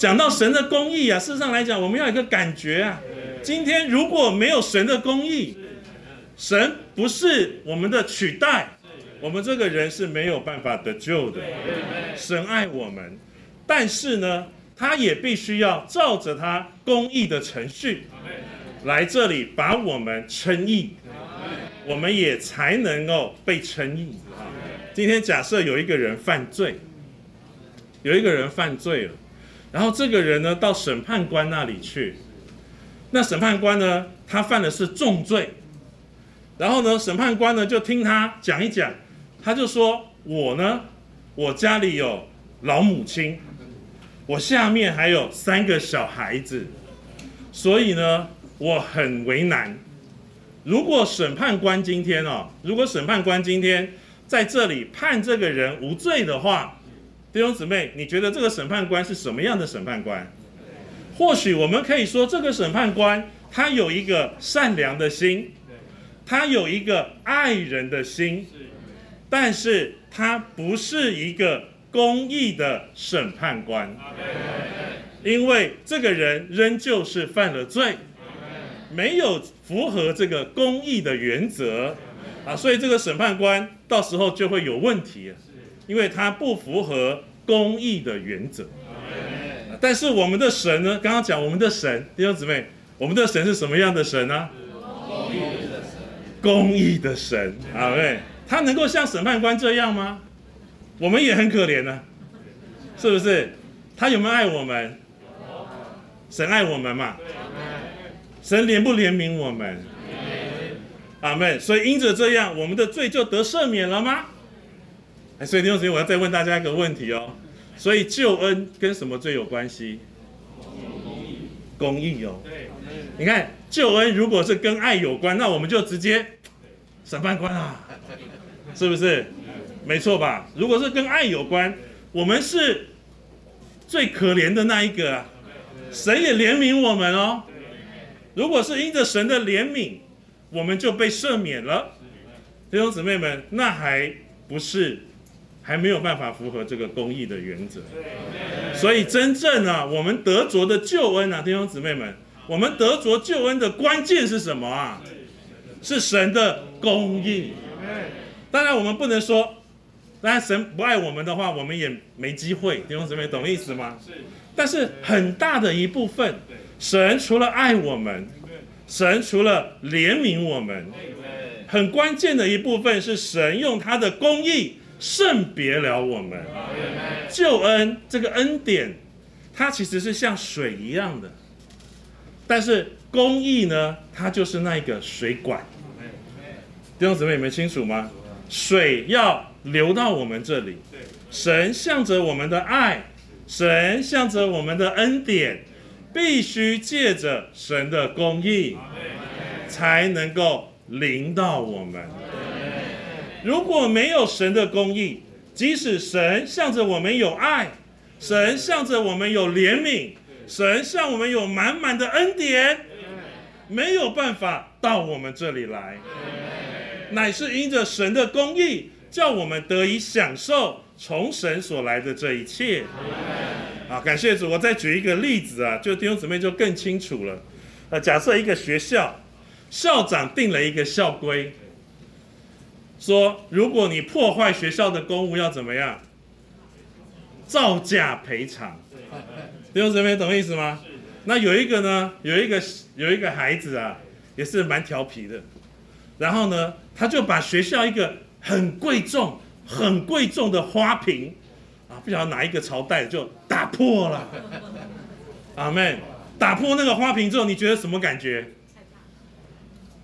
讲到神的公义啊，事实上来讲，我们要有一个感觉啊。今天如果没有神的公义，神不是我们的取代，我们这个人是没有办法得救的。神爱我们，但是呢，他也必须要照着他公义的程序来这里把我们称义，我们也才能够被称义啊。今天假设有一个人犯罪，有一个人犯罪了，然后这个人呢到审判官那里去，那审判官呢他犯的是重罪，然后呢审判官呢就听他讲一讲，他就说我呢我家里有老母亲，我下面还有三个小孩子，所以呢我很为难。如果审判官今天哦，如果审判官今天在这里判这个人无罪的话，弟兄姊妹，你觉得这个审判官是什么样的审判官？或许我们可以说，这个审判官他有一个善良的心，他有一个爱人的心，但是他不是一个公义的审判官，因为这个人仍旧是犯了罪，没有符合这个公义的原则。啊，所以这个审判官到时候就会有问题，因为他不符合公义的原则。但是我们的神呢？刚刚讲我们的神，弟兄姊妹，我们的神是什么样的神呢？公义的神，公义的神啊，对，他能够像审判官这样吗？我们也很可怜呢，是不是？他有没有爱我们？神爱我们嘛？神怜不怜悯我们？阿门。所以因着这样，我们的罪就得赦免了吗？所以弟兄姊妹，我要再问大家一个问题哦。所以救恩跟什么最有关系？公义哦。你看救恩如果是跟爱有关，那我们就直接审判官啊，是不是？没错吧？如果是跟爱有关，我们是最可怜的那一个啊，神也怜悯我们哦。如果是因着神的怜悯，我们就被赦免了。弟兄姊妹们，那还不是？还没有办法符合这个公义的原则，所以真正啊，我们得着的救恩啊，弟兄姊妹们，我们得着救恩的关键是什么啊？是神的公义。当然，我们不能说，当然神不爱我们的话，我们也没机会。弟兄姊妹，懂意思吗？但是很大的一部分，神除了爱我们，神除了怜悯我们，很关键的一部分是神用他的公义。圣别了我们，救恩这个恩典，它其实是像水一样的，但是公义呢，它就是那一个水管。弟兄姊妹，你们清楚吗？水要流到我们这里，神向着我们的爱，神向着我们的恩典，必须借着神的公义，才能够临到我们。如果没有神的公义，即使神向着我们有爱，神向着我们有怜悯，神向我们有满满的恩典，没有办法到我们这里来，乃是因着神的公义，叫我们得以享受从神所来的这一切。好，感谢主。我再举一个例子啊，就弟兄姊妹就更清楚了。呃，假设一个学校校长定了一个校规。说，如果你破坏学校的公物，要怎么样？造价赔偿。弟兄姊妹，懂意思吗？那有一个呢，有一个有一个孩子啊，也是蛮调皮的。然后呢，他就把学校一个很贵重、很贵重的花瓶啊，不晓得哪一个朝代就打破了。阿妹，打破那个花瓶之后，你觉得什么感觉？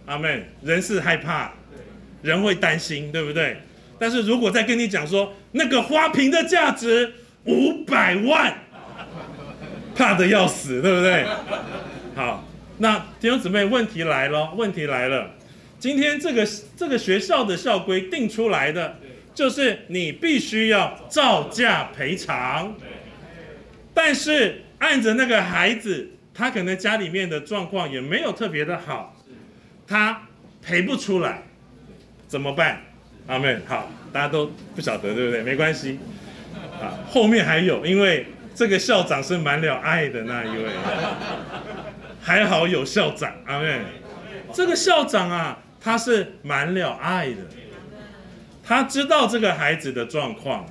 阿妹，人是害怕。人会担心，对不对？但是如果再跟你讲说那个花瓶的价值五百万，怕的要死，对不对？好，那弟兄姊妹，问题来了，问题来了。今天这个这个学校的校规定出来的，就是你必须要照价赔偿。但是按着那个孩子，他可能家里面的状况也没有特别的好，他赔不出来。怎么办？阿妹，好，大家都不晓得，对不对？没关系，啊，后面还有，因为这个校长是满了爱的那一位，还好有校长，阿妹。这个校长啊，他是满了爱的，他知道这个孩子的状况，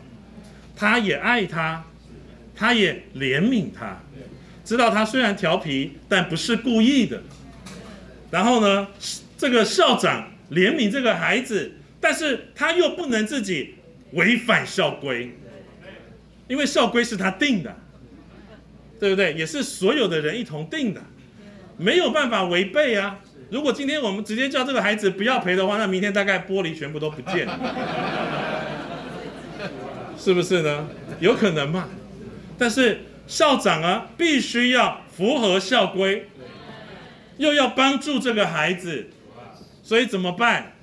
他也爱他，他也怜悯他，知道他虽然调皮，但不是故意的。然后呢，这个校长怜悯这个孩子，但是他又不能自己违反校规。因为校规是他定的，对不对？也是所有的人一同定的，没有办法违背啊。如果今天我们直接叫这个孩子不要赔的话，那明天大概玻璃全部都不见了，是不是呢？有可能嘛？但是校长啊，必须要符合校规，又要帮助这个孩子，所以怎么办？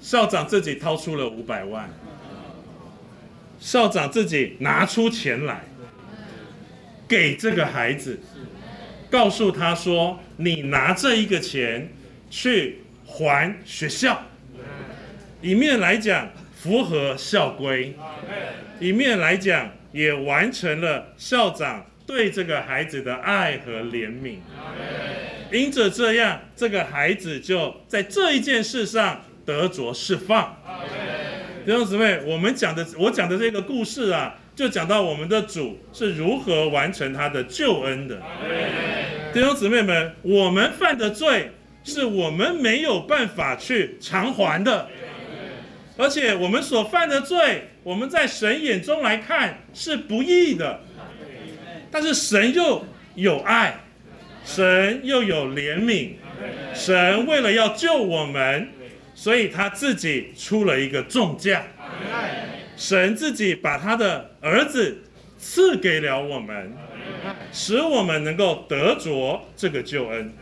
校长自己掏出了五百万。校长自己拿出钱来，给这个孩子，告诉他说：“你拿这一个钱去还学校，一面来讲符合校规，一面来讲也完成了校长对这个孩子的爱和怜悯。因着这样，这个孩子就在这一件事上得着释放。”弟兄姊妹，我们讲的，我讲的这个故事啊，就讲到我们的主是如何完成他的救恩的。弟兄姊妹们，我们犯的罪是我们没有办法去偿还的，而且我们所犯的罪，我们在神眼中来看是不义的，但是神又有爱，神又有怜悯，神为了要救我们。所以他自己出了一个重价，神自己把他的儿子赐给了我们，使我们能够得着这个救恩。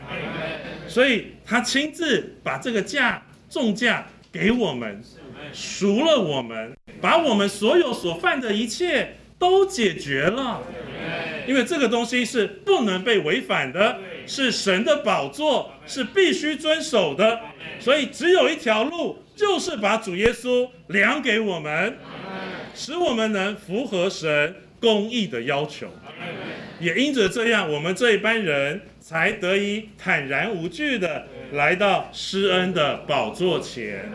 所以他亲自把这个价重价给我们，赎了我们，把我们所有所犯的一切都解决了。因为这个东西是不能被违反的，是神的宝座，是必须遵守的。所以只有一条路，就是把主耶稣量给我们，使我们能符合神公义的要求。也因着这样，我们这一班人才得以坦然无惧的来到施恩的宝座前。